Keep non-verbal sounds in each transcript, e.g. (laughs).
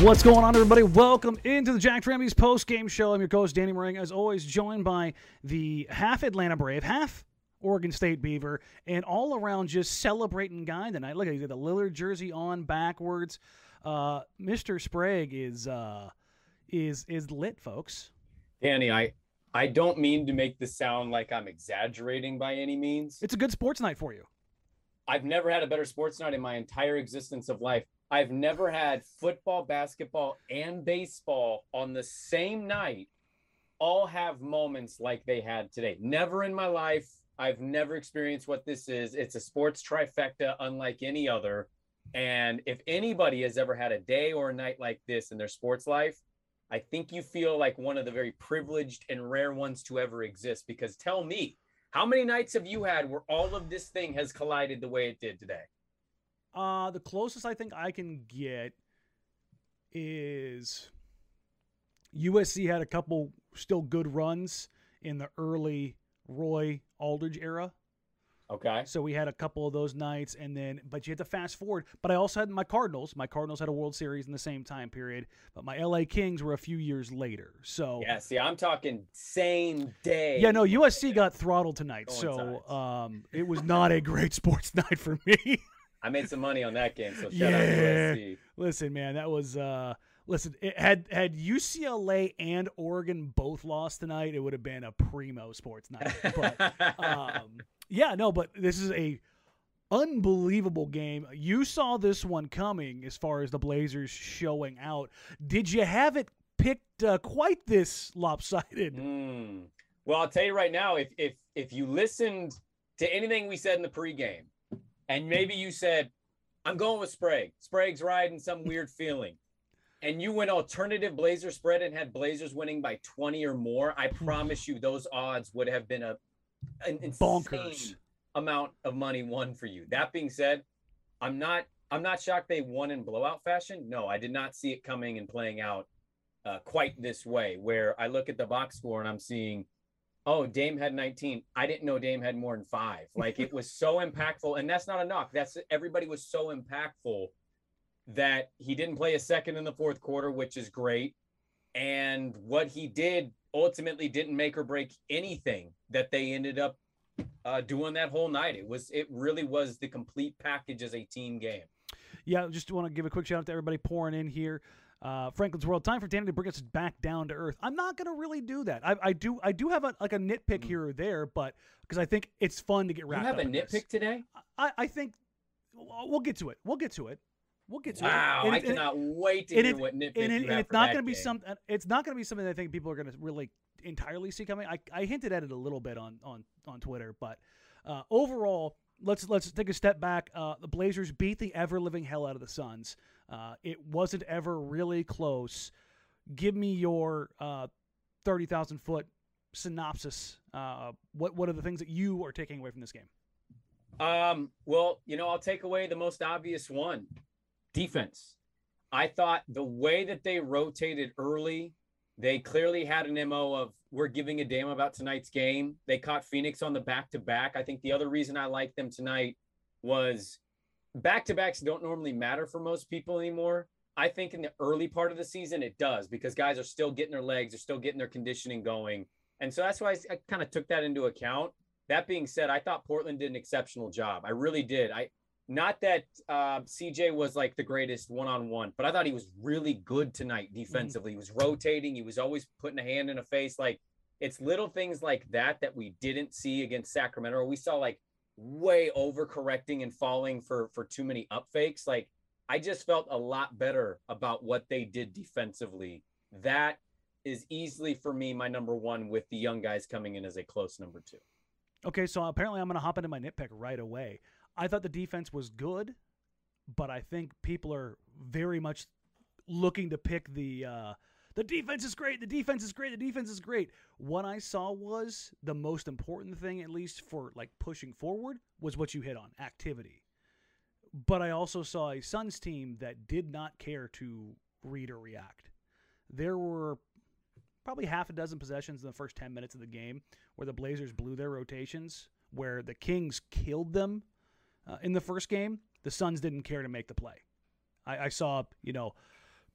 What's going on, everybody? Welcome into the Jack Ramsay's post game show. I'm your host, Danny Marang, as always, joined by the half Atlanta Brave, half Oregon State Beaver, and all around just celebrating guy tonight. Look at he's got the Lillard jersey on backwards. Uh, Mr. Sprague is uh, is is lit, folks. Danny, I I don't mean to make this sound like I'm exaggerating by any means. It's a good sports night for you. I've never had a better sports night in my entire existence of life. I've never had football, basketball, and baseball on the same night all have moments like they had today. Never in my life. I've never experienced what this is. It's a sports trifecta unlike any other. And if anybody has ever had a day or a night like this in their sports life, I think you feel like one of the very privileged and rare ones to ever exist. Because tell me, how many nights have you had where all of this thing has collided the way it did today? Uh, the closest I think I can get is USC had a couple still good runs in the early Roy Aldridge era. Okay. So we had a couple of those nights, and then, but you had to fast forward. But I also had my Cardinals. My Cardinals had a World Series in the same time period, but my LA Kings were a few years later. So yeah, see, I'm talking same day. Yeah, no, USC got throttled tonight, so um, it was not a great (laughs) sports night for me. (laughs) I made some money on that game, so shout yeah. out to USC. Listen, man, that was uh listen, it had had UCLA and Oregon both lost tonight, it would have been a primo sports night. But (laughs) um yeah, no, but this is a unbelievable game. You saw this one coming as far as the Blazers showing out. Did you have it picked uh, quite this lopsided? Mm. Well, I'll tell you right now, if if if you listened to anything we said in the pregame, and maybe you said, I'm going with Sprague. Sprague's riding some weird (laughs) feeling. And you went alternative Blazer spread and had Blazers winning by 20 or more. I promise you, those odds would have been a an insane Bonkers. amount of money won for you. That being said, I'm not I'm not shocked they won in blowout fashion. No, I did not see it coming and playing out uh, quite this way. Where I look at the box score and I'm seeing oh, Dame had 19. I didn't know Dame had more than five. (laughs) Like it was so impactful. And that's not a knock. That's everybody was so impactful that he didn't play a second in the fourth quarter, which is great. And what he did ultimately didn't make or break anything that they ended up uh, doing that whole night. It was, it really was the complete package as a team game. Yeah, just want to give a quick shout out to everybody pouring in here. Uh, Franklin's World. Time for Danny to bring us back down to earth. I'm not gonna really do that. I, I do I do have a like a nitpick mm. here or there, but because I think it's fun to get wrapped. Up. You have a nitpick this. today? I, I think we'll get to it. We'll get to it. We'll get to wow, it. Wow, I cannot wait to hear what nitpick and, you and it's not going to be something. It's not going to be something I think people are going to really entirely see coming. I, I hinted at it a little bit on on on Twitter, but uh, overall, let's let's take a step back. Uh, the Blazers beat the ever living hell out of the Suns. Uh, it wasn't ever really close. Give me your uh, thirty thousand foot synopsis. Uh, what what are the things that you are taking away from this game? Um, well, you know, I'll take away the most obvious one: defense. I thought the way that they rotated early, they clearly had an mo of we're giving a damn about tonight's game. They caught Phoenix on the back to back. I think the other reason I like them tonight was back to backs don't normally matter for most people anymore. I think in the early part of the season it does because guys are still getting their legs, they're still getting their conditioning going. And so that's why I, I kind of took that into account. That being said, I thought Portland did an exceptional job. I really did. I not that uh, CJ was like the greatest one on one, but I thought he was really good tonight mm-hmm. defensively. Mm-hmm. He was rotating. He was always putting a hand in a face. Like it's little things like that that we didn't see against Sacramento. We saw like way overcorrecting and falling for for too many up fakes. Like I just felt a lot better about what they did defensively. That is easily for me my number one with the young guys coming in as a close number two. Okay, so apparently I'm going to hop into my nitpick right away. I thought the defense was good, but I think people are very much looking to pick the uh, the defense is great, the defense is great, the defense is great. What I saw was the most important thing, at least for like pushing forward, was what you hit on activity. But I also saw a Suns team that did not care to read or react. There were probably half a dozen possessions in the first 10 minutes of the game where the Blazers blew their rotations, where the Kings killed them uh, in the first game. The Suns didn't care to make the play. I, I, saw, you know,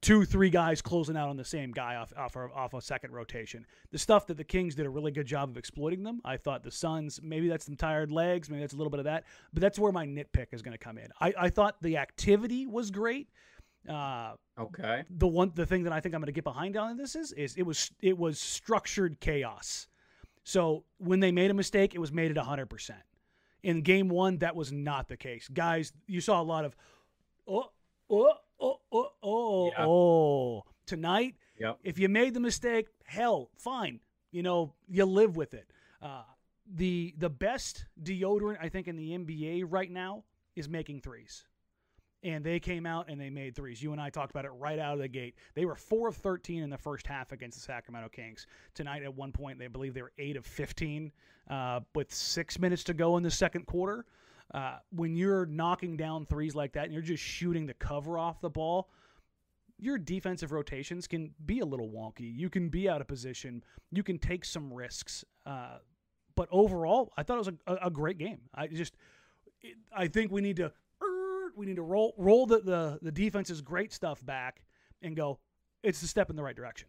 two, three guys closing out on the same guy off, off, off a second rotation. The stuff that the Kings did a really good job of exploiting them. I thought the Suns, maybe that's some tired legs, maybe that's a little bit of that, but that's where my nitpick is going to come in. I, I thought the activity was great. Uh, okay. The one, the thing that I think I'm going to get behind on this is, is it was it was structured chaos. So when they made a mistake, it was made at 100 percent. In game one, that was not the case. Guys, you saw a lot of oh oh oh oh oh yeah. oh. Tonight, yep. if you made the mistake, hell, fine. You know, you live with it. Uh, the the best deodorant I think in the NBA right now is making threes and they came out and they made threes. You and I talked about it right out of the gate. They were four of thirteen in the first half against the Sacramento Kings. Tonight, at one point, they believe they were eight of fifteen uh, with six minutes to go in the second quarter. Uh, when you're knocking down threes like that and you're just shooting the cover off the ball, your defensive rotations can be a little wonky. You can be out of position. You can take some risks. Uh, but overall, I thought it was a, a great game. I just, I think we need to we need to roll roll the, the, the defense's great stuff back and go, it's a step in the right direction.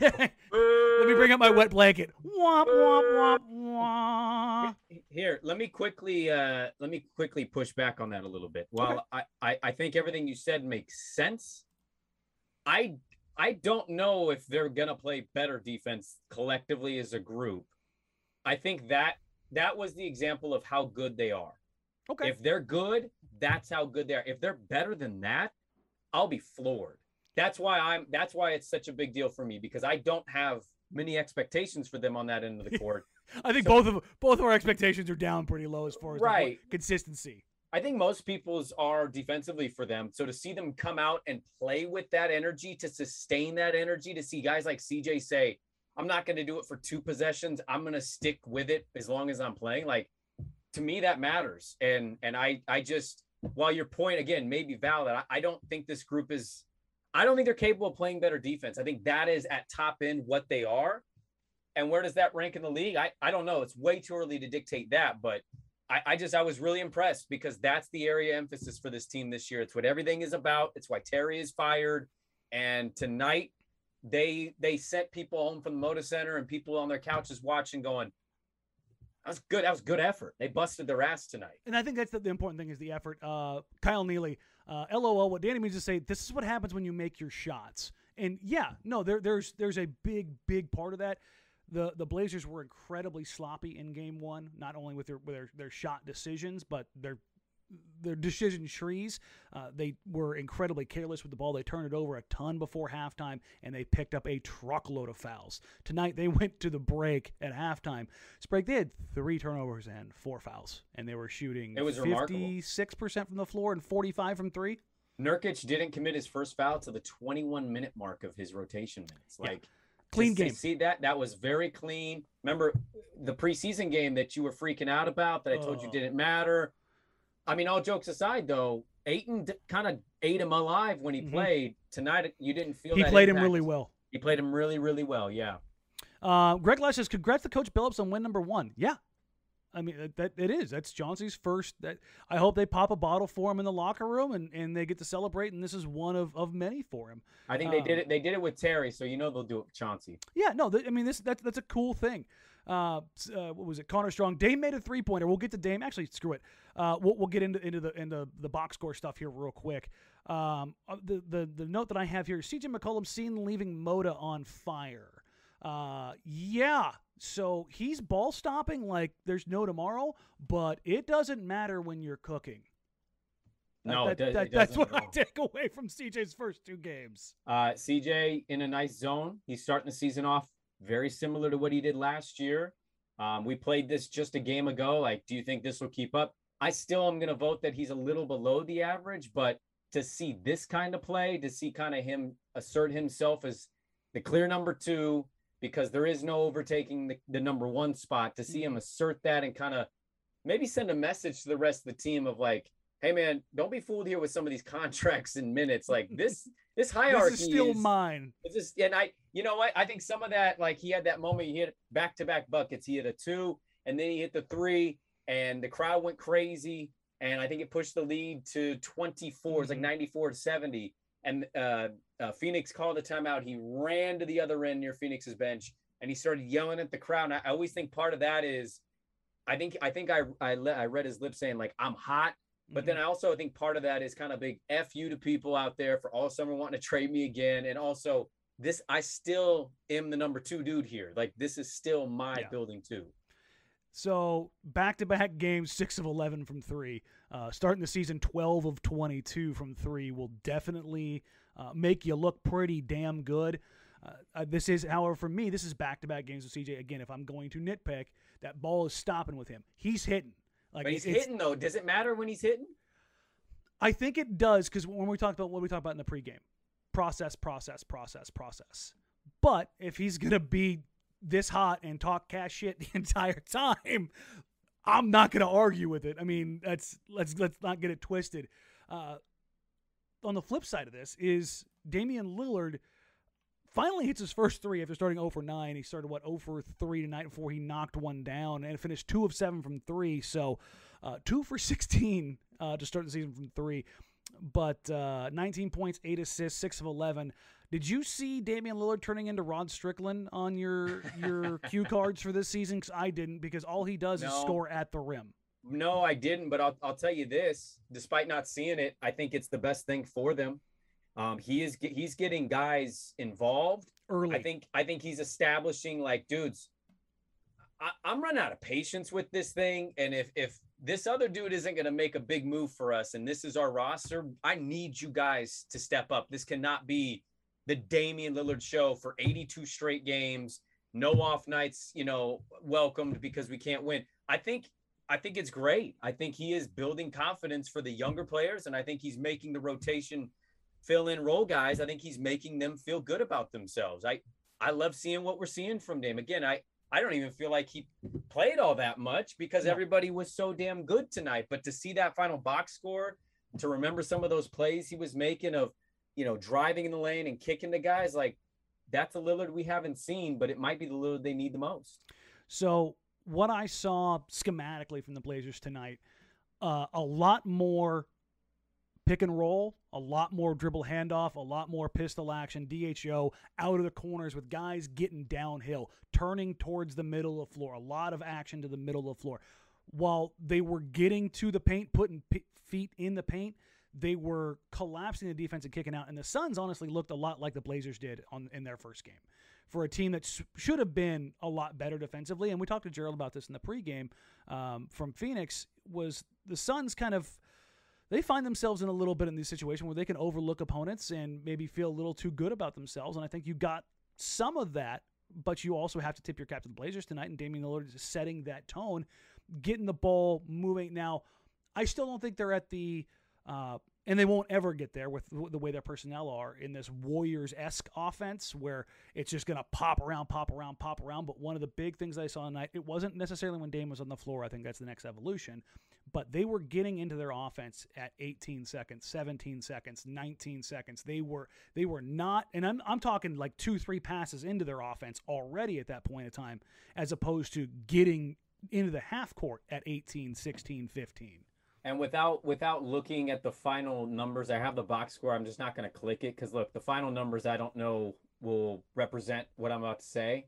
(laughs) Let me bring up my wet blanket. Womp womp womp womp. Here, let me quickly uh let me quickly push back on that a little bit. While I, I I think everything you said makes sense, I I don't know if they're gonna play better defense collectively as a group. I think that that was the example of how good they are. Okay. If they're good, that's how good they are. If they're better than that, I'll be floored. That's why I'm that's why it's such a big deal for me because I don't have many expectations for them on that end of the (laughs) court. I think So- both of both of our expectations are down pretty low as far as Right. consistency. I think most people's are defensively for them. So to see them come out and play with that energy, to sustain that energy, to see guys like CJ say, I'm not going to do it for two possessions. I'm going to stick with it as long as I'm playing. Like to me, that matters. And and I I just while your point again may be valid, I, I don't think this group is I don't think they're capable of playing better defense. I think that is at top end what they are. And where does that rank in the league? I, I don't know. It's way too early to dictate that, but I, I just I was really impressed because that's the area emphasis for this team this year. It's what everything is about. It's why Terry is fired. And tonight they they sent people home from the Moda Center and people on their couches watching, going, "That was good. That was good effort. They busted their ass tonight." And I think that's the, the important thing is the effort. Uh, Kyle Neely, uh, LOL. What Danny means to say, this is what happens when you make your shots. And yeah, no, there, there's there's a big big part of that. The the Blazers were incredibly sloppy in Game One, not only with their with their, their shot decisions, but their their decision trees. Uh, they were incredibly careless with the ball. They turned it over a ton before halftime, and they picked up a truckload of fouls. Tonight, they (laughs) went to the break at halftime. Sprague, they had three turnovers and four fouls, and they were shooting It was remarkable. 56% from the floor and 45 from three. Nurkic didn't commit his first foul to the 21 minute mark of his rotation minutes. Yeah. Like Clean to- to game. See that? That was very clean. Remember the preseason game that you were freaking out about that I told you Oh. didn't matter. I mean, all jokes aside, though, Ayton kind of ate him alive when he Mhm. played tonight. You didn't feel He that played him really well. He played him really, really well. Yeah. Uh, Greg Lash says, "Congrats to Coach Billups on win number one." Yeah, I mean that, that it is. That's Chauncey's first. That I hope they pop a bottle for him in the locker room and, and they get to celebrate. And this is one of, of many for him. I think they did Um, it. They did it with Terry, so you know they'll do it with Chauncey. Yeah, no, th- I mean this that's that's a cool thing. Uh, uh, what was it? Connor Strong. Dame made a three pointer. We'll get to Dame. Actually, screw it. Uh, we'll, we'll get into into the into the box score stuff here real quick. Um, uh, the the the note that I have here: CJ McCollum seen leaving Moda on fire. Uh, yeah. So he's ball stopping like there's no tomorrow, but it doesn't matter when you're cooking. No, that- it, does, that- that's what I take away from CJ's first two games. Uh, CJ in a nice zone. He's starting the season off very similar to what he did last year. Um, we played this just a game ago. Like, do you think this will keep up? I still am going to vote that he's a little below the average, but to see this kind of play, to see kind of him assert himself as the clear number two, because there is no overtaking the, the number one spot, to see him assert that and kind of maybe send a message to the rest of the team of like, hey man, don't be fooled here with some of these (laughs) contracts and minutes. Like this, this hierarchy This is still is, mine. it's just, and I, you know what? I think some of that, like he had that moment, he hit back to back buckets. He hit a two, and then he hit the three, and the crowd went crazy. And I think it pushed the lead to 24. It's like Mhm. 94 to 70. And uh, uh, Phoenix called a timeout. He ran to the other end near Phoenix's bench, and he started yelling at the crowd. And I, I always think part of that is, I think, I think I, I, le- I read his lips saying like, "I'm hot." But then I also think part of that is kind of big F you to people out there for all summer wanting to trade me again. And also this, I still am the number two dude here. Like this is still my Yeah. building too. So back to back games, six of eleven from three. Uh, starting the season, twelve of twenty-two from three will definitely uh, make you look pretty damn good. Uh, uh, this is, however, for me, this is back to back games with CJ. Again, if I'm going to nitpick, that ball is stopping with him. He's hitting. Like But he's it's- hitting though. Does it matter when he's hitting? I think it does because when we talked about what we talked about in the pregame, process, process, process, process. But if he's gonna be this hot and talk cash shit (laughs) the entire time, I'm not going to argue with it. I mean, that's let's let's not get it twisted. Uh, on the flip side of this is Damian Lillard finally hits his first three after starting 0 for 9. He started, what, 0 for 3 tonight before he knocked one down and finished 2 of 7 from 3. So uh, 2 for (laughs) 16 uh, to start the season from 3. But uh, 19 points, 8 assists, 6 of 11. Did you see Damian Lillard turning into Rod Strickland on your your (laughs) cue cards for this season? Because I didn't, because all he does No. is score at the rim. No, I didn't, but I'll, I'll tell you this. Despite not seeing it, I think it's the best thing for them. Um, he is he's getting guys involved. Early. I think I think he's establishing like, dudes, I, I'm running out of patience with this thing, and if if this other dude isn't going to make a big move for us, and this is our roster, I need you guys to step up. This cannot be the Damian Lillard show for 82 straight games, no off nights, you know, welcomed because we can't win. I think I think it's great. I think he is building confidence for the younger players, and I think he's making the rotation fill in role guys. I think he's making them feel good about themselves. I I love seeing what we're seeing from Dame. Again, I I don't even feel like he played all that much because No. everybody was so damn good tonight. But to see that final box score, to remember some of those plays he was making of, you know, driving in the lane and kicking the guys, like that's a Lillard we haven't seen, but it might be the Lillard they need the most. So what I saw schematically from the Blazers tonight, uh, a lot more pick and roll, a lot more dribble handoff, a lot more pistol action, DHO out of the corners with guys getting downhill, turning towards the middle of the floor, a lot of action to the middle of the floor. While they were getting to the paint, putting p- feet in the paint, they were collapsing the defense and kicking out. And the Suns honestly looked a lot like the Blazers did on in their first game for a team that sh- should have been a lot better defensively. And we talked to Gerald about this in the pregame um, from Phoenix. Was the Suns kind of they find themselves in a little bit in this situation where they can overlook opponents and maybe feel a little too good about themselves. And I think you got some of that, but you also have to tip your cap to the Blazers tonight. And Damian Lillard is setting that tone, getting the ball moving. Now, I still don't think they're at the uh, and they won't ever get there with the way their personnel are in this Warriors esque offense where it's just going to pop around, pop around, pop around. But one of the big things I saw tonight, it wasn't necessarily when Dame was on the floor. I think that's the next evolution. But they were getting into their offense at 18 seconds, 17 seconds, 19 seconds. They were they were not, and I'm I'm talking like two, three passes into their offense already at that point in time, as opposed to getting into the half court at 18, 16, 15. And without without looking at the final numbers, I have the box score. I'm just not going to click it because look, the final numbers I don't know will represent what I'm about to say.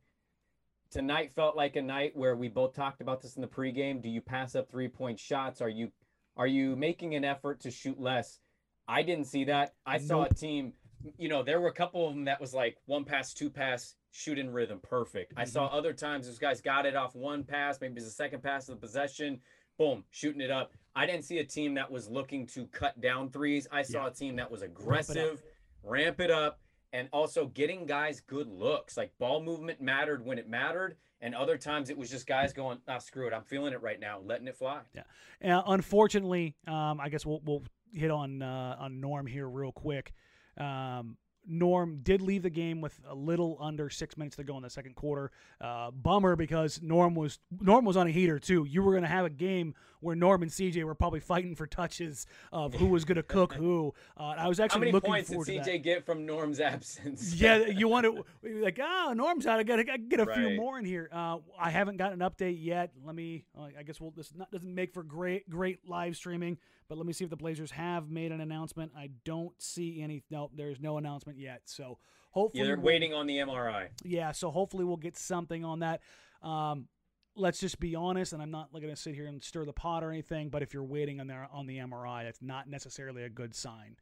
Tonight felt like a night where we both talked about this in the pregame. Do you pass up three point shots? Are you are you making an effort to shoot less? I didn't see that. I saw a team. You know, there were a couple of them that was like one pass, two pass, shoot in rhythm, perfect. I saw mm-hmm. other times those guys got it off one pass, maybe it's the second pass of the possession, boom, shooting it up. I didn't see a team that was looking to cut down threes. I saw Yeah. a team that was aggressive, ramp it up, and also getting guys good looks. Like ball movement mattered when it mattered, and other times it was just guys going, "Ah, screw it, I'm feeling it right now, letting it fly." Yeah. Uh, unfortunately, um, I guess we'll we'll hit on uh, on Norm here real quick. Um, Norm did leave the game with a little under six minutes to go in the second quarter. Uh, bummer because Norm was Norm was on a heater too. You were going to have a game where Norm and CJ were probably fighting for touches of who was going to cook who. Uh, I was How actually many looking points did forward to that. CJ get from Norm's absence? (laughs) yeah, you want to like ah, Norm's out. I got to get a few more in here. Uh, I haven't gotten an update yet. Let me. I guess we'll. This not, doesn't make for great great live streaming, but let me see if the Blazers have made an announcement. I don't see any. No, there's no announcement yet. So hopefully, Yeah, they're we'll- waiting on the MRI. Yeah, so hopefully we'll get something on that. Um, let's just be honest, and I'm not going to sit here and stir the pot or anything. But if you're waiting on their on the MRI, that's not necessarily a good sign.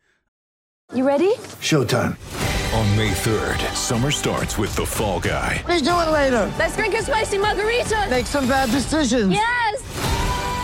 You ready? Showtime. On May 3rd, summer starts with The Fall Guy. Let's do it later. Let's drink a spicy margarita. Make some bad decisions. Yes.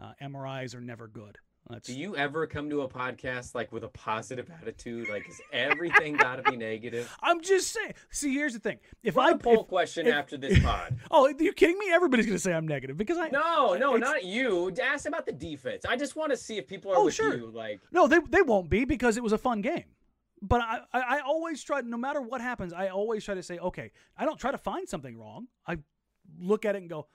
Uh, MRIs are never good. That's, Do you ever come to a podcast like with a positive attitude? Like, is everything got to be negative? (laughs) I'm just saying. See, here's the thing. If I a poll if- question if- after this (laughs) pod. oh, are you kidding me? Everybody's gonna say I'm negative because I No, no, it's- not you. Ask about the defense. I just want to see if people are Oh, with sure. you. Like, No, they they won't be because it was a fun game. But I, I, I always try, no matter what happens, I always try to say, okay, I don't try to find something wrong. I look at it and go,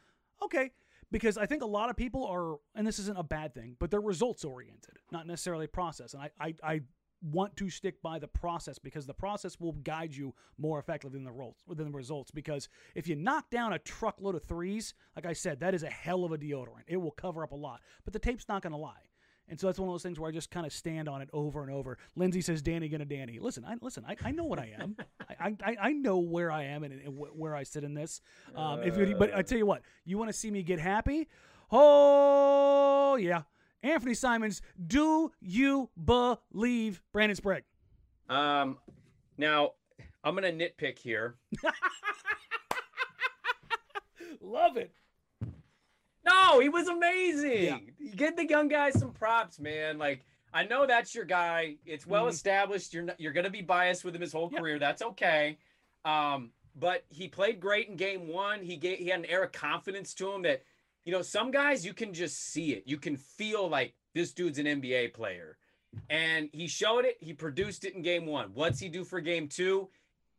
okay, because I think a lot of people are, and this isn't a bad thing, but they're results oriented, not necessarily process. And I, I, I want to stick by the process because the process will guide you more effectively than the results. Than the results. Because if you knock down a truckload of threes, like I said, that is a hell of a deodorant. It will cover up a lot, but the tape's not going to lie. And so that's one of those things where I just kind of stand on it over and over. Lindsay says, "Danny gonna Danny." Listen, I listen. I, I know what I am. (laughs) I, I I know where I am and, and where I sit in this. Um, if you, but I tell you what, you want to see me get happy? Oh yeah, Anthony Simons. Do you believe Brandon Sprague? um, now I'm gonna nitpick here. (laughs) Love it. No, he was amazing. Yeah. Get the young guys some props, man. Like I know that's your guy. It's well Mhm. established. You're not, you're gonna be biased with him his whole Yeah. career. That's okay. Um, but he played great in game one. He gave he had an air of confidence to him that, you know, some guys you can just see it. You can feel like this dude's an NBA player. And he showed it. He produced it in game one. What's he do for game two?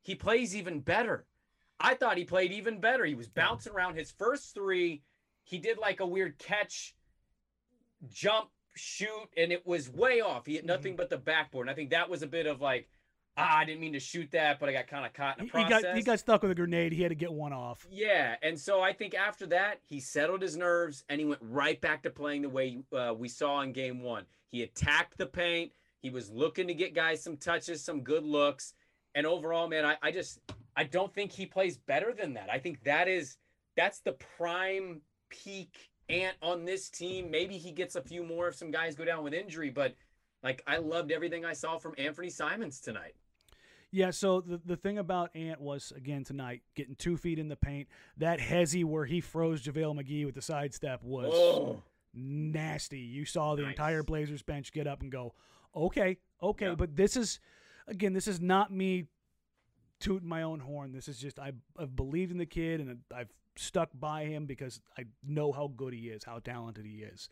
He plays even better. I thought he played even better. He was bouncing around his first three. He did like a weird catch, jump, shoot, and it was way off. He hit nothing but the backboard. And I think that was a bit of like, ah, I didn't mean to shoot that, but I got kind of caught in He, the he process. got he got stuck with a grenade. He had to get one off. Yeah, and so I think after that he settled his nerves and he went right back to playing the way uh, we saw in game one. He attacked the paint. He was looking to get guys some touches, some good looks, and overall, man, I, I just I don't think he plays better than that. I think that is that's the prime peak ant on this team. Maybe he gets a few more if some guys go down with injury, but like I loved everything I saw from Anthony Simons tonight. Yeah, so the, the thing about Ant was again tonight getting two feet in the paint. That hezzy where he froze JaVale McGee with the sidestep was Oh. nasty. You saw the Nice. entire Blazers bench get up and go, okay, okay. Yeah. But this is, again, this is not me tooting my own horn. This is just I, I've believed in the kid and I've stuck by him because I know how good he is, how talented he is.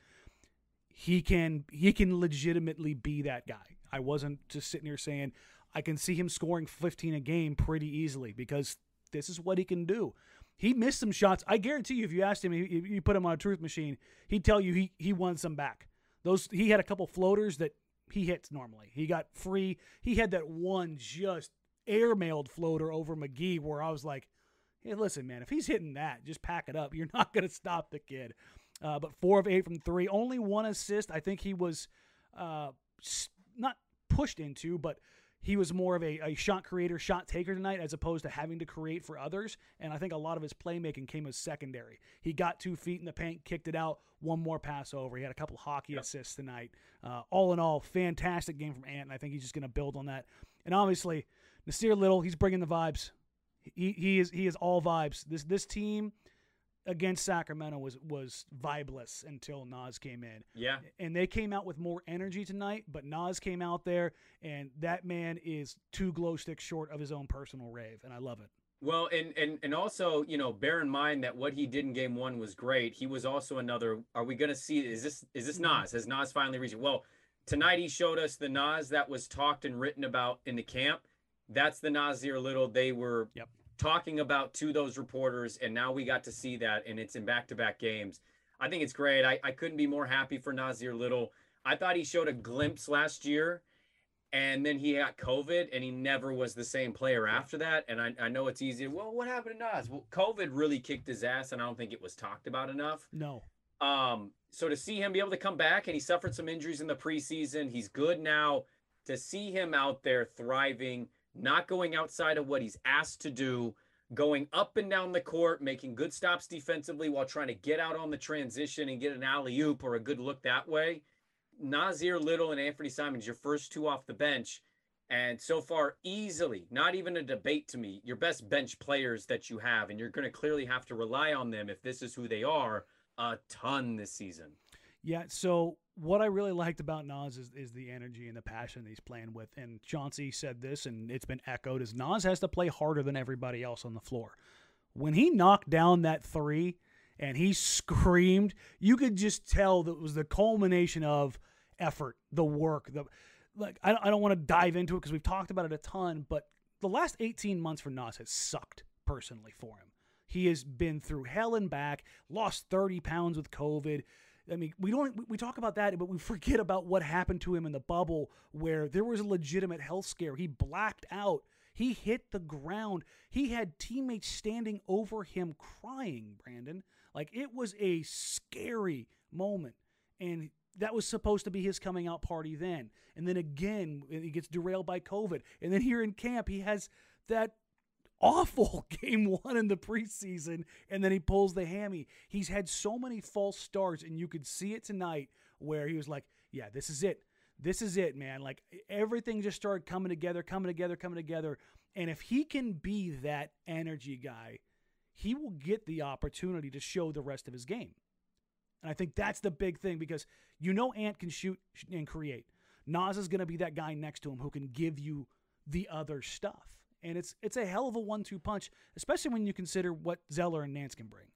He can he can legitimately be that guy. I wasn't just sitting here saying I can see him scoring 15 a game pretty easily because this is what he can do. He missed some shots. I guarantee you, if you asked him, if you put him on a truth machine, he'd tell you he he won some back. Those he had a couple floaters that he hits normally. He got free. He had that one just airmailed floater over McGee where I was like, hey, listen, man, if he's hitting that, just pack it up. (laughs) You're not going to stop the kid. Uh, but four of eight from three, only one assist. I think he was uh, not pushed into, but he was more of a, a shot creator, shot taker tonight, as opposed to having to create for others. And I think a lot of his playmaking came as secondary. He got two feet in the paint, kicked it out, one more pass over. He had a couple hockey assists tonight. Uh, all in all, fantastic game from Ant, and I think he's just going to build on that. And obviously, Nasir Little, he's bringing the vibes. He, he is he is all vibes. This this team against Sacramento was was vibeless until Nas came in Yeah. and they came out with more energy tonight. But Nas came out there, and that man is two glow sticks short of his own personal rave, and I love it. Well, and and and also, you know, bear in mind that what he did in game one was great. He was also another. Are we going to see? Is this is this Nas? Has Nas finally reached it? Well, tonight he showed us the Nas that was talked and written about in the camp. That's the Nasir Little they were Yep. talking about to those reporters, and now we got to see that, and it's in back-to-back games. I think it's great. I, I couldn't be more happy for Nasir Little. I thought he showed a glimpse last year and then he got COVID, and he never was the same player after that. And I, I know it's easy. Well, what happened to Nas? Well, COVID really kicked his ass, and I don't think it was talked about enough. No, Um, so to see him be able to come back and he suffered some injuries in the preseason, he's good now. To see him out there thriving, not going outside of what he's asked to do, going up and down the court, making good stops defensively while trying to get out on the transition and get an alley oop or a good look that way. Nasir Little and Anthony Simons, your first two off the bench. And so far, easily, not even a debate to me, your best bench players that you have. And you're going to clearly have to rely on them if this is who they are a ton this season. Yeah. So what I really liked about Nas is, is the energy and the passion he's playing with. And Chauncey said this, and it's been echoed: is Nas has to play harder than everybody else on the floor. When he knocked down that three and he screamed, you could just tell that was the culmination of effort, the work, the like. I, I don't want to dive into it because we've talked about it a ton, but the last 18 months for Nas has sucked personally for him. He has been through hell and back, lost 30 pounds with COVID. I mean, we don't we talk about that, but we forget about what happened to him in the bubble where there was a legitimate health scare. He blacked out. He hit the ground. He had teammates standing over him crying, Brandon. Like it was a scary moment. And that was supposed to be his coming out party then. And then again, he gets derailed by COVID. And then here in camp, he has that awful (laughs) game one in the preseason, and then he pulls the hammy. He's had so many false starts, and you could see it tonight where he was like, Yeah, this is it. This is it, man. Like everything just started coming together, coming together, coming together. And if he can be that energy guy, he will get the opportunity to show the rest of his game. And I think that's the big thing because you know Ant can shoot and create. Nas is going to be that guy next to him who can give you the other stuff and it's it's a hell of a one-two punch, especially when you consider what Zeller and Nance can bring.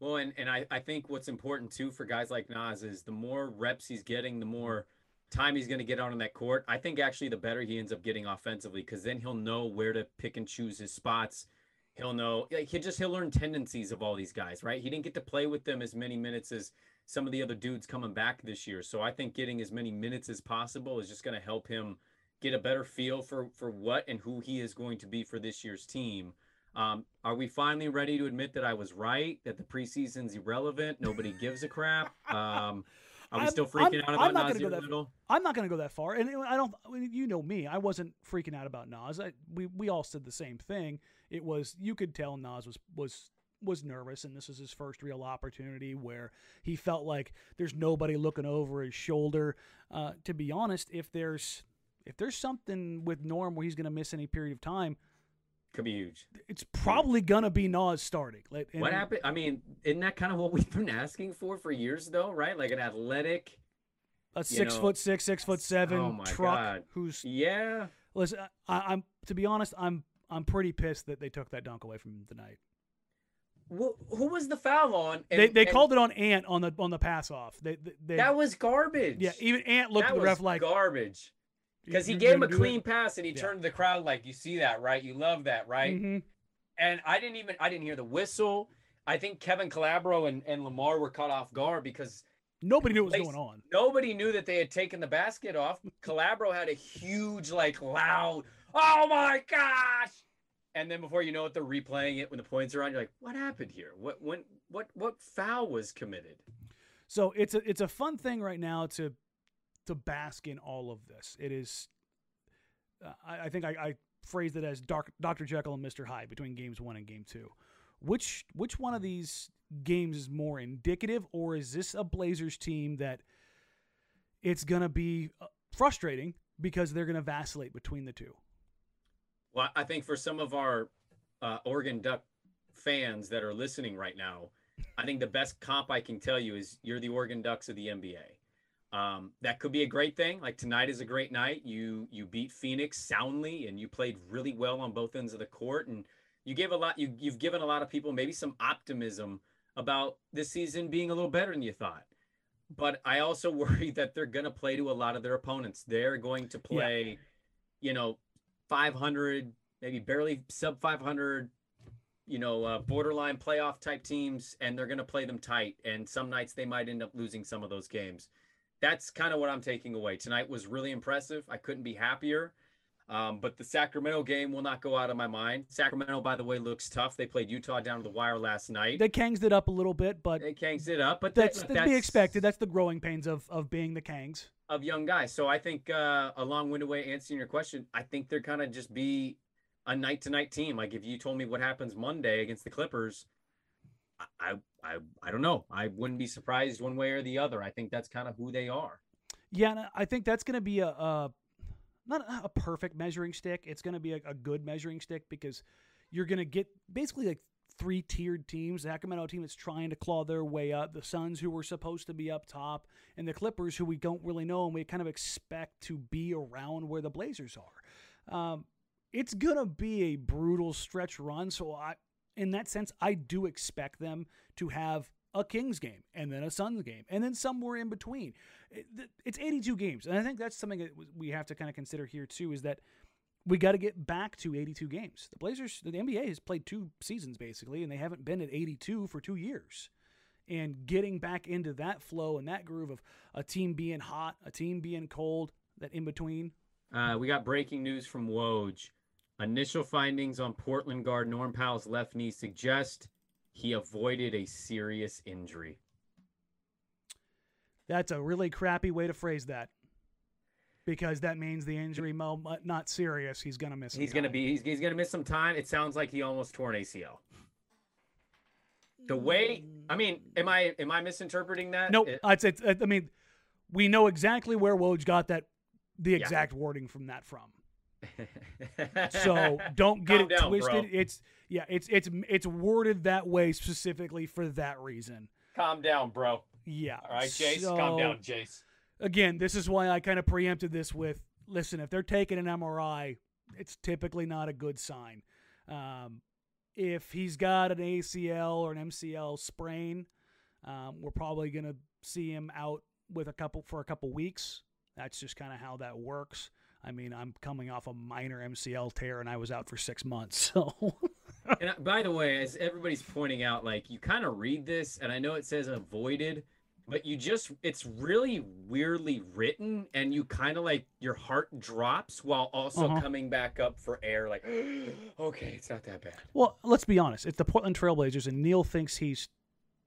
Well, and, and I, I think what's important too for guys like Nas is the more reps he's getting, the more time he's going to get out on that court. I think actually the better he ends up getting offensively because then he'll know where to pick and choose his spots. He'll know like he just he'll learn tendencies of all these guys, right? He didn't get to play with them as many minutes as some of the other dudes coming back this year. So I think getting as many minutes as possible is just going to help him get a better feel for for what and who he is going to be for this year's team. Um, are we finally ready to admit that I was right? That the preseason's irrelevant? Nobody gives a crap. Um, (laughs) are we I'm, still freaking I'm, out about Nasir Little? I'm not going to go that far, and I don't. You know me. I wasn't freaking out about Nas. I, we we all said the same thing. It was you could tell Nas was was was nervous, and this was his first real opportunity where he felt like there's nobody looking over his shoulder. Uh, to be honest, if there's if there's something with Norm where he's going to miss any period of time, could be huge. It's probably gonna be Nas starting. Like, what happened? I mean, isn't that kind of what (laughs) we've been asking for for years, though? Right? Like an athletic, a six know, foot six, six foot seven oh truck God. who's yeah. Listen, I, am to be honest, I'm I'm pretty pissed that they took that dunk away from tonight. Well, who was the foul on? And, they they and called it on Ant on the on the pass off. They, they, that was garbage. Yeah, even Ant looked that at the ref like garbage because he gave him a clean pass and he yeah. turned to the crowd like, "You see that, right? You love that, right?" Mm-hmm. And I didn't even I didn't hear the whistle. I think Kevin Calabro and, and Lamar were caught off guard because nobody knew what was going on. Nobody knew that they had taken the basket off. Calabro had a huge, like, loud, "Oh my gosh!" And then before you know it, they're replaying it when the points are on. You're like, "What happened here? What when what what foul was committed?" So it's a it's a fun thing right now to to bask in all of this. It is, uh, I, I, think I, I, phrased it as Dark, Dr. Jekyll and Mr. Hyde between games one and game two. Which which one of these games is more indicative, or is this a Blazers team that it's going to be uh, frustrating because they're going to vacillate between the two? Well, I think for some of our uh, Oregon Duck fans that are listening right now, I think the best comp I can tell you is you're the Oregon Ducks of the NBA. Um, that could be a great thing. Like tonight is a great night. You you beat Phoenix soundly, and you played really well on both ends of the court, and you gave a lot. You you've given a lot of people maybe some optimism about this season being a little better than you thought. But I also (laughs) worry that they're going to play to a lot of their opponents. They're going to play, yeah. you know, 500, maybe barely sub 500, you know, uh, borderline playoff type teams, and they're going to play them tight. And some nights they might end up losing some of those games that's kind of what I'm taking away. Tonight was really impressive. I couldn't be happier. Um, but the Sacramento game will not go out of my mind. Sacramento, by the way, looks tough. They played Utah down to the wire last night. They kangs it up a little bit, but they kangs it up. But that's, that, that's to be expected. That's the growing pains of of being the kangs of young guys. So I think uh, a long-winded way answering your question, I think they're kind of just be a night-to-night team. Like if you told me what happens Monday against the Clippers, I I I don't know. I wouldn't be surprised one way or the other. I think that's kind of who they are. Yeah, I think that's going to be a, a not a perfect measuring stick. It's going to be a, a, good measuring stick because you're going to get basically like three tiered teams. The Sacramento team that's trying to claw their way up, the Suns who were supposed to be up top, and the Clippers who we don't really know and we kind of expect to be around where the Blazers are. Um, it's going to be a brutal stretch run. So I, in that sense, I do expect them to have a Kings game and then a Suns game and then somewhere in between. It's 82 games. And I think that's something that we have to kind of consider here too is that we got to get back to 82 games. The Blazers, the NBA has played two seasons basically, and they haven't been at 82 for two years. And getting back into that flow and that groove of a team being hot, a team being cold, that in between. Uh, we got breaking news from Woj. Initial findings on Portland guard Norm Powell's left knee suggest he avoided a serious injury. That's a really crappy way to phrase that. Because that means the injury, not serious. He's gonna miss. He's gonna be. He's, he's gonna miss some time. It sounds like he almost tore an ACL. The way, I mean, am I am I misinterpreting that? No, nope. it's, it's, I mean, we know exactly where Woj got that, the exact yeah. wording from that from. So (laughs) don't get Calm it down, twisted. Bro. It's yeah, it's it's it's worded that way specifically for that reason. Calm down, bro. Yeah. All right, Jace. So, calm down, Jace. Again, this is why I kind of preempted this with listen, if they're taking an MRI, it's typically not a good sign. Um, if he's got an ACL or an MCL sprain, um, we're probably going to see him out with a couple for a couple weeks. That's just kind of how that works. I mean, I'm coming off a minor MCL tear and I was out for six months. (laughs) So, and by the way, as everybody's pointing out, like you kind of read this, and I know it says avoided, but you just it's really weirdly written, and you kind of like your heart drops while also uh-huh. coming back up for air. Like, (gasps) okay, it's not that bad. Well, let's be honest. It's the Portland Trailblazers, and Neil thinks he's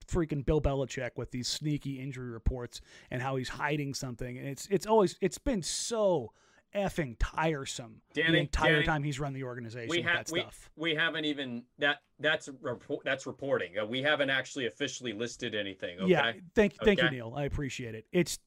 freaking Bill Belichick with these sneaky injury reports and how he's hiding something. And it's it's always it's been so effing tiresome Danny, the entire Danny, time he's run the organization we have, that we, stuff. We haven't even that that's report that's reporting. Uh, we haven't actually officially listed anything. Okay? Yeah, thank thank okay? you, Neil. I appreciate it. It's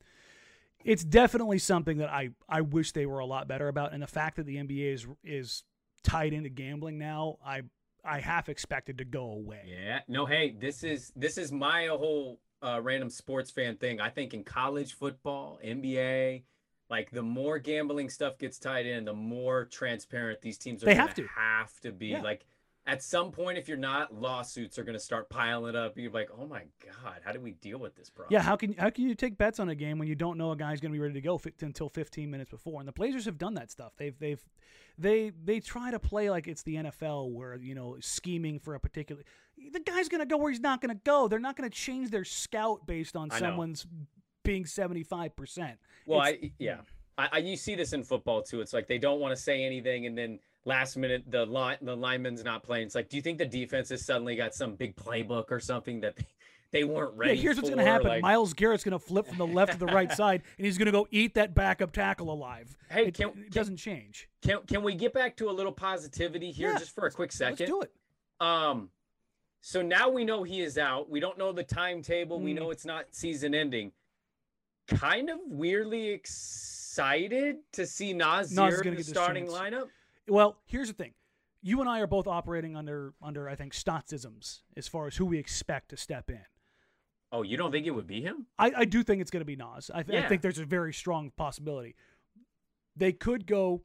it's definitely something that I I wish they were a lot better about, and the fact that the NBA is is tied into gambling now, I I half expected to go away. Yeah. No, hey, this is this is my whole uh, random sports fan thing. I think in college football, NBA, like the more gambling stuff gets tied in, the more transparent these teams are. They have to have to be. Yeah. Like at some point, if you're not, lawsuits are going to start piling up. You're like, oh my god, how do we deal with this problem? Yeah, how can how can you take bets on a game when you don't know a guy's going to be ready to go f- until 15 minutes before? And the Blazers have done that stuff. They've they've they they try to play like it's the NFL, where you know scheming for a particular. The guy's going to go where he's not going to go. They're not going to change their scout based on someone's being 75 percent. Well, I yeah, I, I you see this in football too. It's like they don't want to say anything, and then last minute the line the lineman's not playing. It's like, do you think the defense has suddenly got some big playbook or something that they, they weren't ready? Yeah, here's what's going to happen. Like, Myles Garrett's going to flip from the left to the right (laughs) side, and he's going to go eat that backup tackle alive. Hey, it, can, it doesn't change. Can can we get back to a little positivity here Yeah, just for a quick second? Let's do it. Um, so now we know he is out. We don't know the timetable. We Mm. know it's not season ending. Kind of weirdly excited to see Nas is in the starting lineup. Well, here's the thing. You and I are both operating under under I think Stotzisms as far as who we expect to step in. Oh, you don't think it would be him? I, I do think it's going to be Nas. I, th- I think there's a very strong possibility. They could go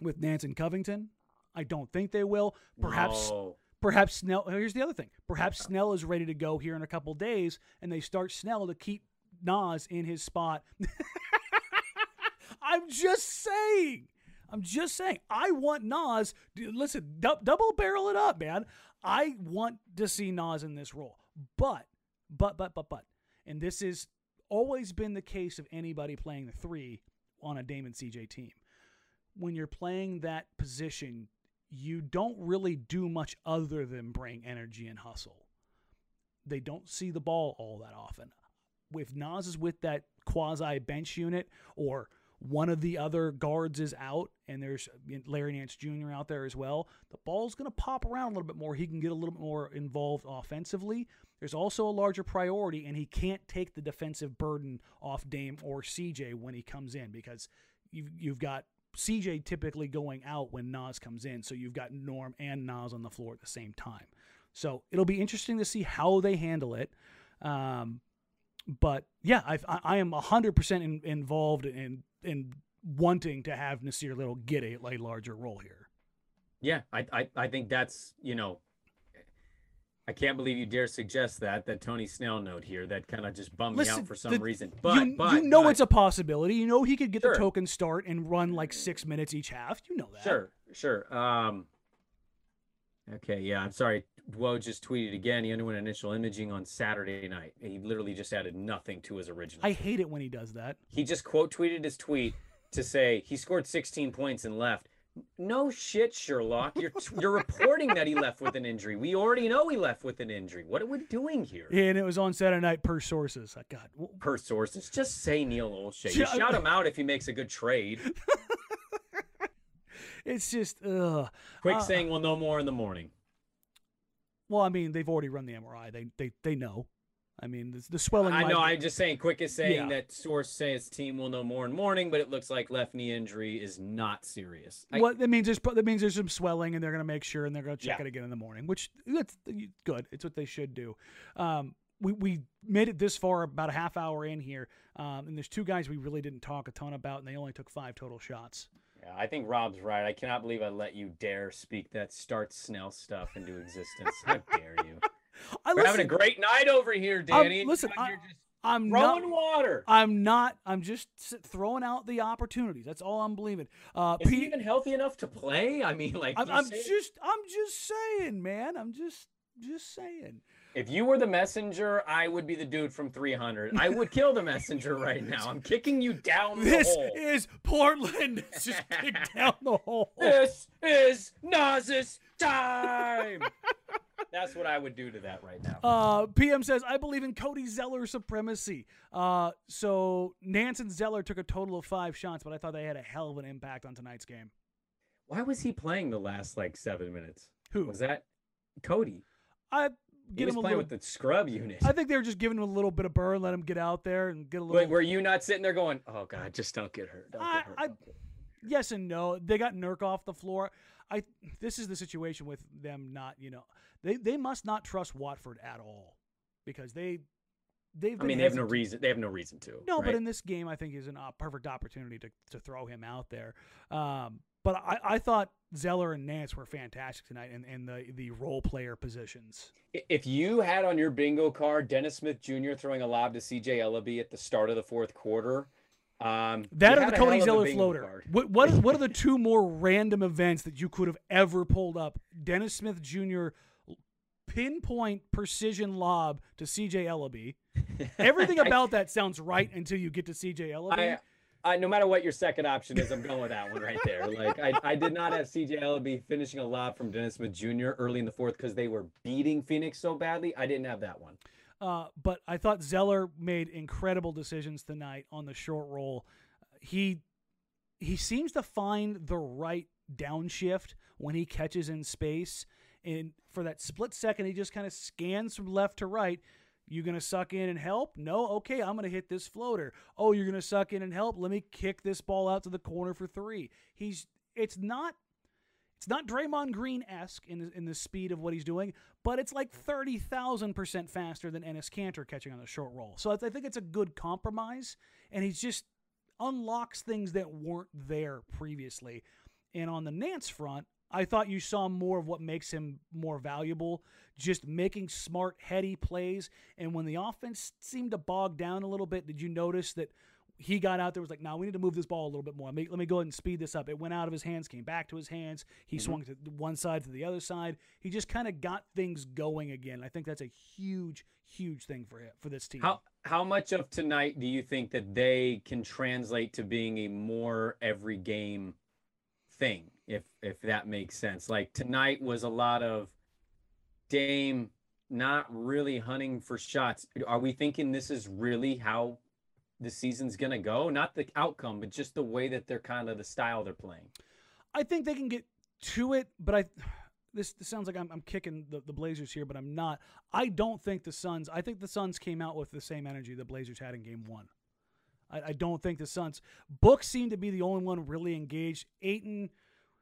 with Nance and Covington. I don't think they will. Perhaps No. perhaps Snell. Here's the other thing. Perhaps Snell is ready to go here in a couple days, and they start Snell to keep Nas in his spot. (laughs) I'm just saying. I'm just saying. I want Nas. d- Listen, dou- double barrel it up, man. I want to see Nas in this role, but, but, but, but, but, and this has always been the case of anybody playing the three on a Damon CJ team. when you're playing that position, you don't really do much other than bring energy and hustle. They don't see the ball all that often. If Nas is with that quasi bench unit or one of the other guards is out and there's Larry Nance Jr. out there as well, the ball's going to pop around a little bit more. He can get a little bit more involved offensively. There's also a larger priority, and he can't take the defensive burden off Dame or CJ when he comes in because you've, you've got CJ typically going out when Nas comes in. So you've got Norm and Nas on the floor at the same time. So it'll be interesting to see how they handle it. Um, but yeah, I've, I, I am 100% in, involved in, in wanting to have Nasir Little get a, a larger role here. Yeah, I, I, I think that's, you know, I can't believe you dare suggest that, that Tony Snell note here that kind of just bummed Listen, me out for some the- reason. But, you, but, you know but- it's a possibility. You know he could get Sure. the token start and run like six minutes each half. You know that. Sure, sure. Um, okay, yeah, I'm sorry. Woj just tweeted again. He underwent initial imaging on Saturday night. He literally just added nothing to his original. I hate it when he does that. he just quote tweeted his tweet to say he scored 16 points and left. No shit, Sherlock. You're you're reporting that he left with an injury. We already know he left with an injury. What are we doing here? Yeah, And it was on Saturday night per sources. I got Per sources, just say Neil Olshey. You shout him out if he makes a good trade. (laughs) it's just ugh. Quick Uh, saying we'll know more in the morning. Well, I mean, they've already run the MRI. They they they know. I mean, the, the swelling. I might- know. I'm just saying. Quick is saying Yeah. that source says team will know more in morning, but it looks like left knee injury is not serious. I- What that means is that means there's some swelling, and they're going to make sure, and they're going to check Yeah. it again in the morning, which that's good. It's what they should do. Um, we we made it this far, about a half hour in here, um, and there's two guys we really didn't talk a ton about, and they only took five total shots. Yeah, I think Rob's right. I cannot believe I let you dare speak that start Snell stuff into existence. How (laughs) dare you? I We're having a great night over here, I'm- Danny. listen, You're I- just I'm throwing not. water. I'm not. I'm just throwing out the opportunities. That's all I'm believing. Uh, Is he even healthy enough to play? I mean, like, I'm, I'm just. I'm just saying, man. I'm just. Just saying. If you were the messenger, I would be the dude from 300. I would kill the messenger right now. I'm kicking you down the This hole. is Portland. (laughs) It's just kicked down the hole. This is Nas's time. That's what I would do to that right now. Uh, PM says, I believe in Cody Zeller supremacy. Uh, so Nance and Zeller took a total of five shots, but I thought they had a hell of an impact on tonight's game. Why was he playing the last like seven minutes? Who? was that? Cody. I get him a playing little. with the scrub unit. I think they were just giving him a little bit of burn, let him get out there and get a little. Wait, were you not sitting there going, "Oh God, just don't get hurt"? Don't I- get hurt. I- don't get hurt." yes and no. They got Nurk off the floor. I this is the situation with them not, you know, they they must not trust Watford at all because they they've I mean, they have no reason. They have no reason to. No, but in this game, I think is a uh, perfect opportunity to, to throw him out there. Um, but I, I thought Zeller and Nance were fantastic tonight in, in the, the role player positions. If you had on your bingo card Dennis Smith Jr. throwing a lob to C.J. Elleby at the start of the fourth quarter, um, That or the Cody Zeller floater. card. What what, what are the two more random events that you could have ever pulled up? Dennis Smith Jr. pinpoint precision lob to CJ Elleby. (laughs) Everything about that sounds right until you get to CJ Elleby. I, I, no matter what your second option is, I'm going with that one right there. Like I, I did not have CJ Elleby finishing a lob from Dennis Smith Jr. early in the fourth because they were beating Phoenix so badly. I didn't have that one. Uh, but I thought Zeller made incredible decisions tonight on the short roll. He he seems to find the right downshift when he catches in space, and for that split second, he just kind of scans from left to right. You gonna suck in and help? No, okay, I'm gonna hit this floater. Oh, you're gonna suck in and help? Let me kick this ball out to the corner for three. He's it's not it's not Draymond Green esque in the, in the speed of what he's doing, but it's like thirty thousand percent faster than Enes Kanter catching on the short roll. So I I think it's a good compromise, and he's just unlocks things that weren't there previously. And on the Nance front, I thought you saw more of what makes him more valuable, just making smart, heady plays. And when the offense seemed to bog down a little bit, did you notice that he got out there was like, "Now we need to move this ball a little bit more. Let me, let me go ahead and speed this up." It went out of his hands, came back to his hands. He mm-hmm. swung to one side to the other side. He just kind of got things going again. I think that's a huge, huge thing for it, for this team. How how much of tonight do you think that they can translate to being a more every game thing, if if that makes sense. Like tonight was a lot of Dame not really hunting for shots. Are we thinking this is really how the season's gonna go? Not the outcome, but just the way that they're kind of the style they're playing. I think they can get to it, but I this, this sounds like I'm, I'm kicking the, the Blazers here, but I'm not. I don't think the Suns. I think the Suns came out with the same energy the Blazers had in Game One. I, I don't think the Suns. Book seemed to be the only one really engaged. Ayton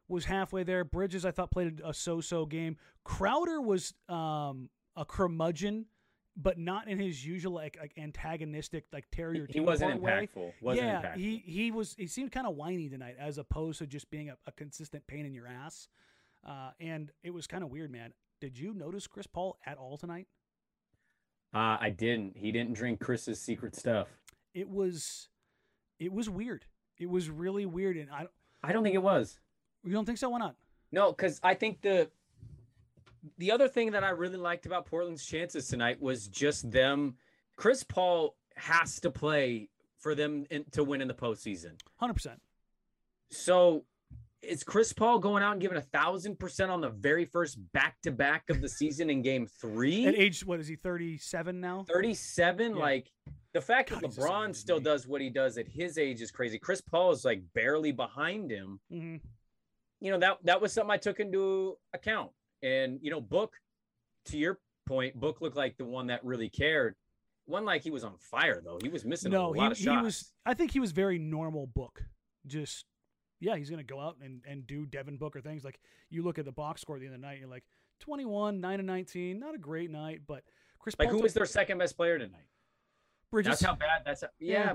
was halfway there. Bridges, I thought, played a so-so game. Crowder was um, a curmudgeon, but not in his usual like, like antagonistic like terrier. He wasn't apart way. impactful. Wasn't yeah, impactful. he he was. He seemed kind of whiny tonight, as opposed to just being a, a consistent pain in your ass. Uh, and it was kind of weird, man. Did you notice Chris Paul at all tonight? Uh, I didn't. He didn't drink Chris's secret stuff. It was, it was weird. It was really weird, and I. I don't think it was. You don't think so? Why not? No, because I think the the other thing that I really liked about Portland's chances tonight was just them. Chris Paul has to play for them in, to win in the postseason. Hundred percent. So is Chris Paul going out and giving a thousand percent on the very first back to back of the season in game three? At age, what is he, 37 now? 37? Yeah. Like the fact God, that LeBron still does what he does at his age is crazy. Chris Paul is like barely behind him. Mm-hmm. You know, that that was something I took into account. And, you know, Book, to your point, Book looked like the one that really cared. One like he was on fire though. He was missing no, a lot he, of shots. he was I think he was very normal book. Just yeah, he's to go out and, and do Devin Booker things. Like you look at the box score the other night, you're like 21, 9 and 19, not a great night, but Chris like Paul who was their second best player tonight? Bridges. That's how bad. That's how, yeah, yeah,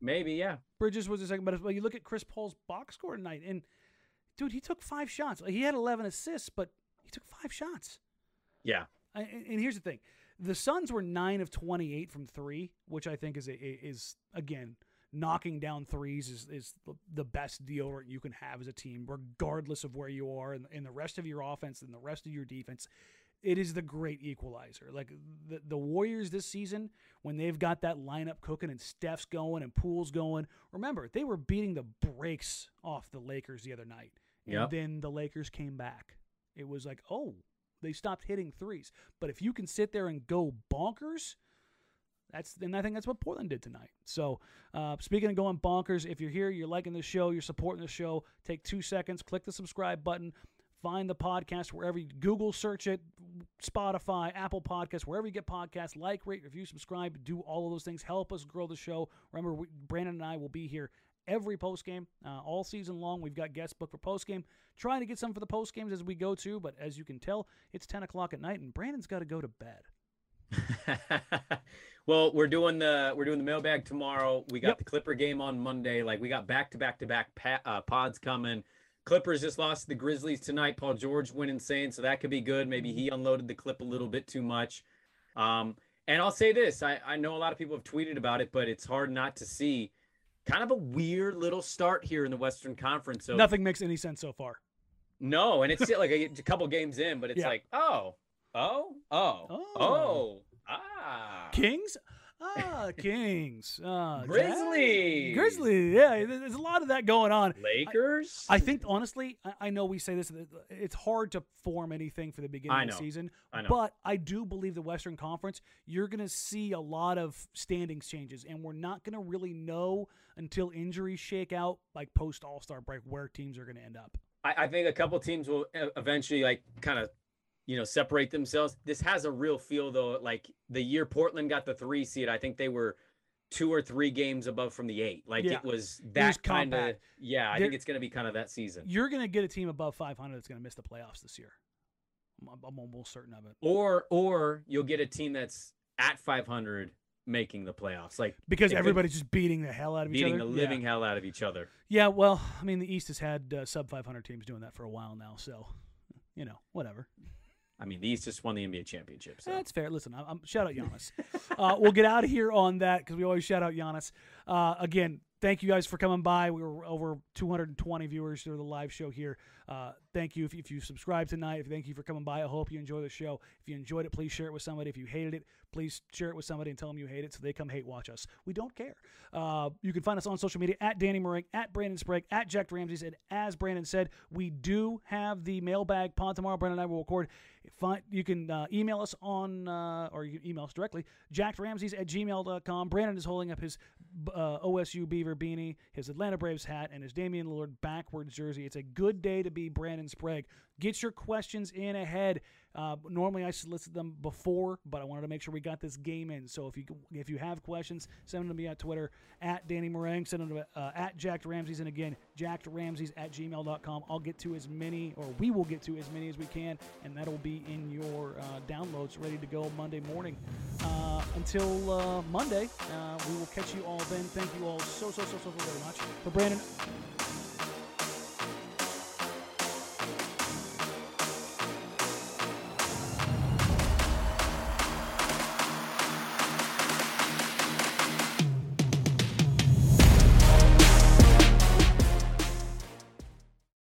maybe yeah. Bridges was the second best. But you look at Chris Paul's box score tonight, and dude, he took five shots. He had 11 assists, but he took five shots. Yeah. And, and here's the thing: the Suns were nine of 28 from three, which I think is a, is again knocking down threes is, is the best deodorant you can have as a team, regardless of where you are in, in the rest of your offense and the rest of your defense. It is the great equalizer. Like the, the Warriors this season, when they've got that lineup cooking and Steph's going and Poole's going, remember, they were beating the brakes off the Lakers the other night. And then the Lakers came back. It was like, oh, they stopped hitting threes. But if you can sit there and go bonkers – that's and I think that's what Portland did tonight. So, uh, speaking of going bonkers, if you're here, you're liking the show, you're supporting the show, take two seconds, click the subscribe button, find the podcast wherever you Google search it, Spotify, Apple Podcasts, wherever you get podcasts. Like, rate, review, subscribe, do all of those things. Help us grow the show. Remember, we, Brandon and I will be here every post game, uh, all season long. We've got guest book for post game. Trying to get some for the post games as we go to, but as you can tell, it's 10 o'clock at night, and Brandon's got to go to bed. (laughs) well, we're doing the we're doing the mailbag tomorrow. We got Yep. the Clipper game on Monday. Like we got back to back to back pa- uh, pods coming. Clippers just lost to the Grizzlies tonight. Paul George went insane, so that could be good. Maybe he unloaded the clip a little bit too much. Um, and I'll say this: I, I know a lot of people have tweeted about it, but it's hard not to see kind of a weird little start here in the Western Conference. So Nothing makes any sense so far. no, and it's (laughs) still like a, a couple games in, but it's Yeah. like, oh, oh, oh, Oh. oh, ah, Kings? Ah, Kings. Ah? Grizzlies. Grizzlies. Yeah, there's a lot of that going on. Lakers. I think honestly, I- I know we say this. It's hard to form anything for the beginning I of the season, I know. but I do believe the Western Conference. You're going to see a lot of standings changes, and we're not going to really know until injuries shake out, like post All Star break, where teams are going to end up. I, I think a couple teams will e- eventually like kind of, you know, separate themselves. This has a real feel though. Like the year Portland got the three seed, I think they were two or three games above from the eight. Like Yeah. it was that kind of. Yeah, I There- think it's going to be kind of that season. You're going to get a team above 500 that's going to miss the playoffs this year. I'm, I'm almost certain of it. Or or you'll get a team that's at 500 making the playoffs. Like Because everybody's just beating the hell out of each beating other. the Yeah. living hell out of each other. Yeah, well, I mean, the East has had uh, sub 500 teams doing that for a while now, so you know, whatever. I mean, the East just won the NBA championship. So. That's fair. Listen, I'm, I'm shout out Giannis. (laughs) uh, we'll get out of here on that because we always shout out Giannis. Uh, again, thank you guys for coming by. We were over 220 viewers through the live show here. Uh, thank you if, if you subscribed tonight. Thank you for coming by. I hope you enjoy the show. If you enjoyed it, please share it with somebody. If you hated it, please share it with somebody and tell them you hate it so they come hate watch us. We don't care. Uh, you can find us on social media at Danny Marang, at Brandon Sprague, at Jack Ramsay's. And as Brandon said, we do have the mailbag pod tomorrow. Brandon and I will record. Find, you can uh, email us on, uh, or you can email us directly, jackramses at gmail.com. Brandon is holding up his uh, OSU Beaver beanie, his Atlanta Braves hat, and his Damian Lillard backwards jersey. It's a good day to be Brandon Sprague. Get your questions in ahead. Uh, normally I solicit them before, but I wanted to make sure we got this game in. So if you if you have questions, send them to me at Twitter at Danny Marang, send them to uh, at Jack Ramsays, and again Jack Ramsays at gmail.com. I'll get to as many, or we will get to as many as we can, and that'll be in your uh, downloads ready to go Monday morning. Uh, until uh, Monday, uh, we will catch you all then. Thank you all so so so so very much for Brandon.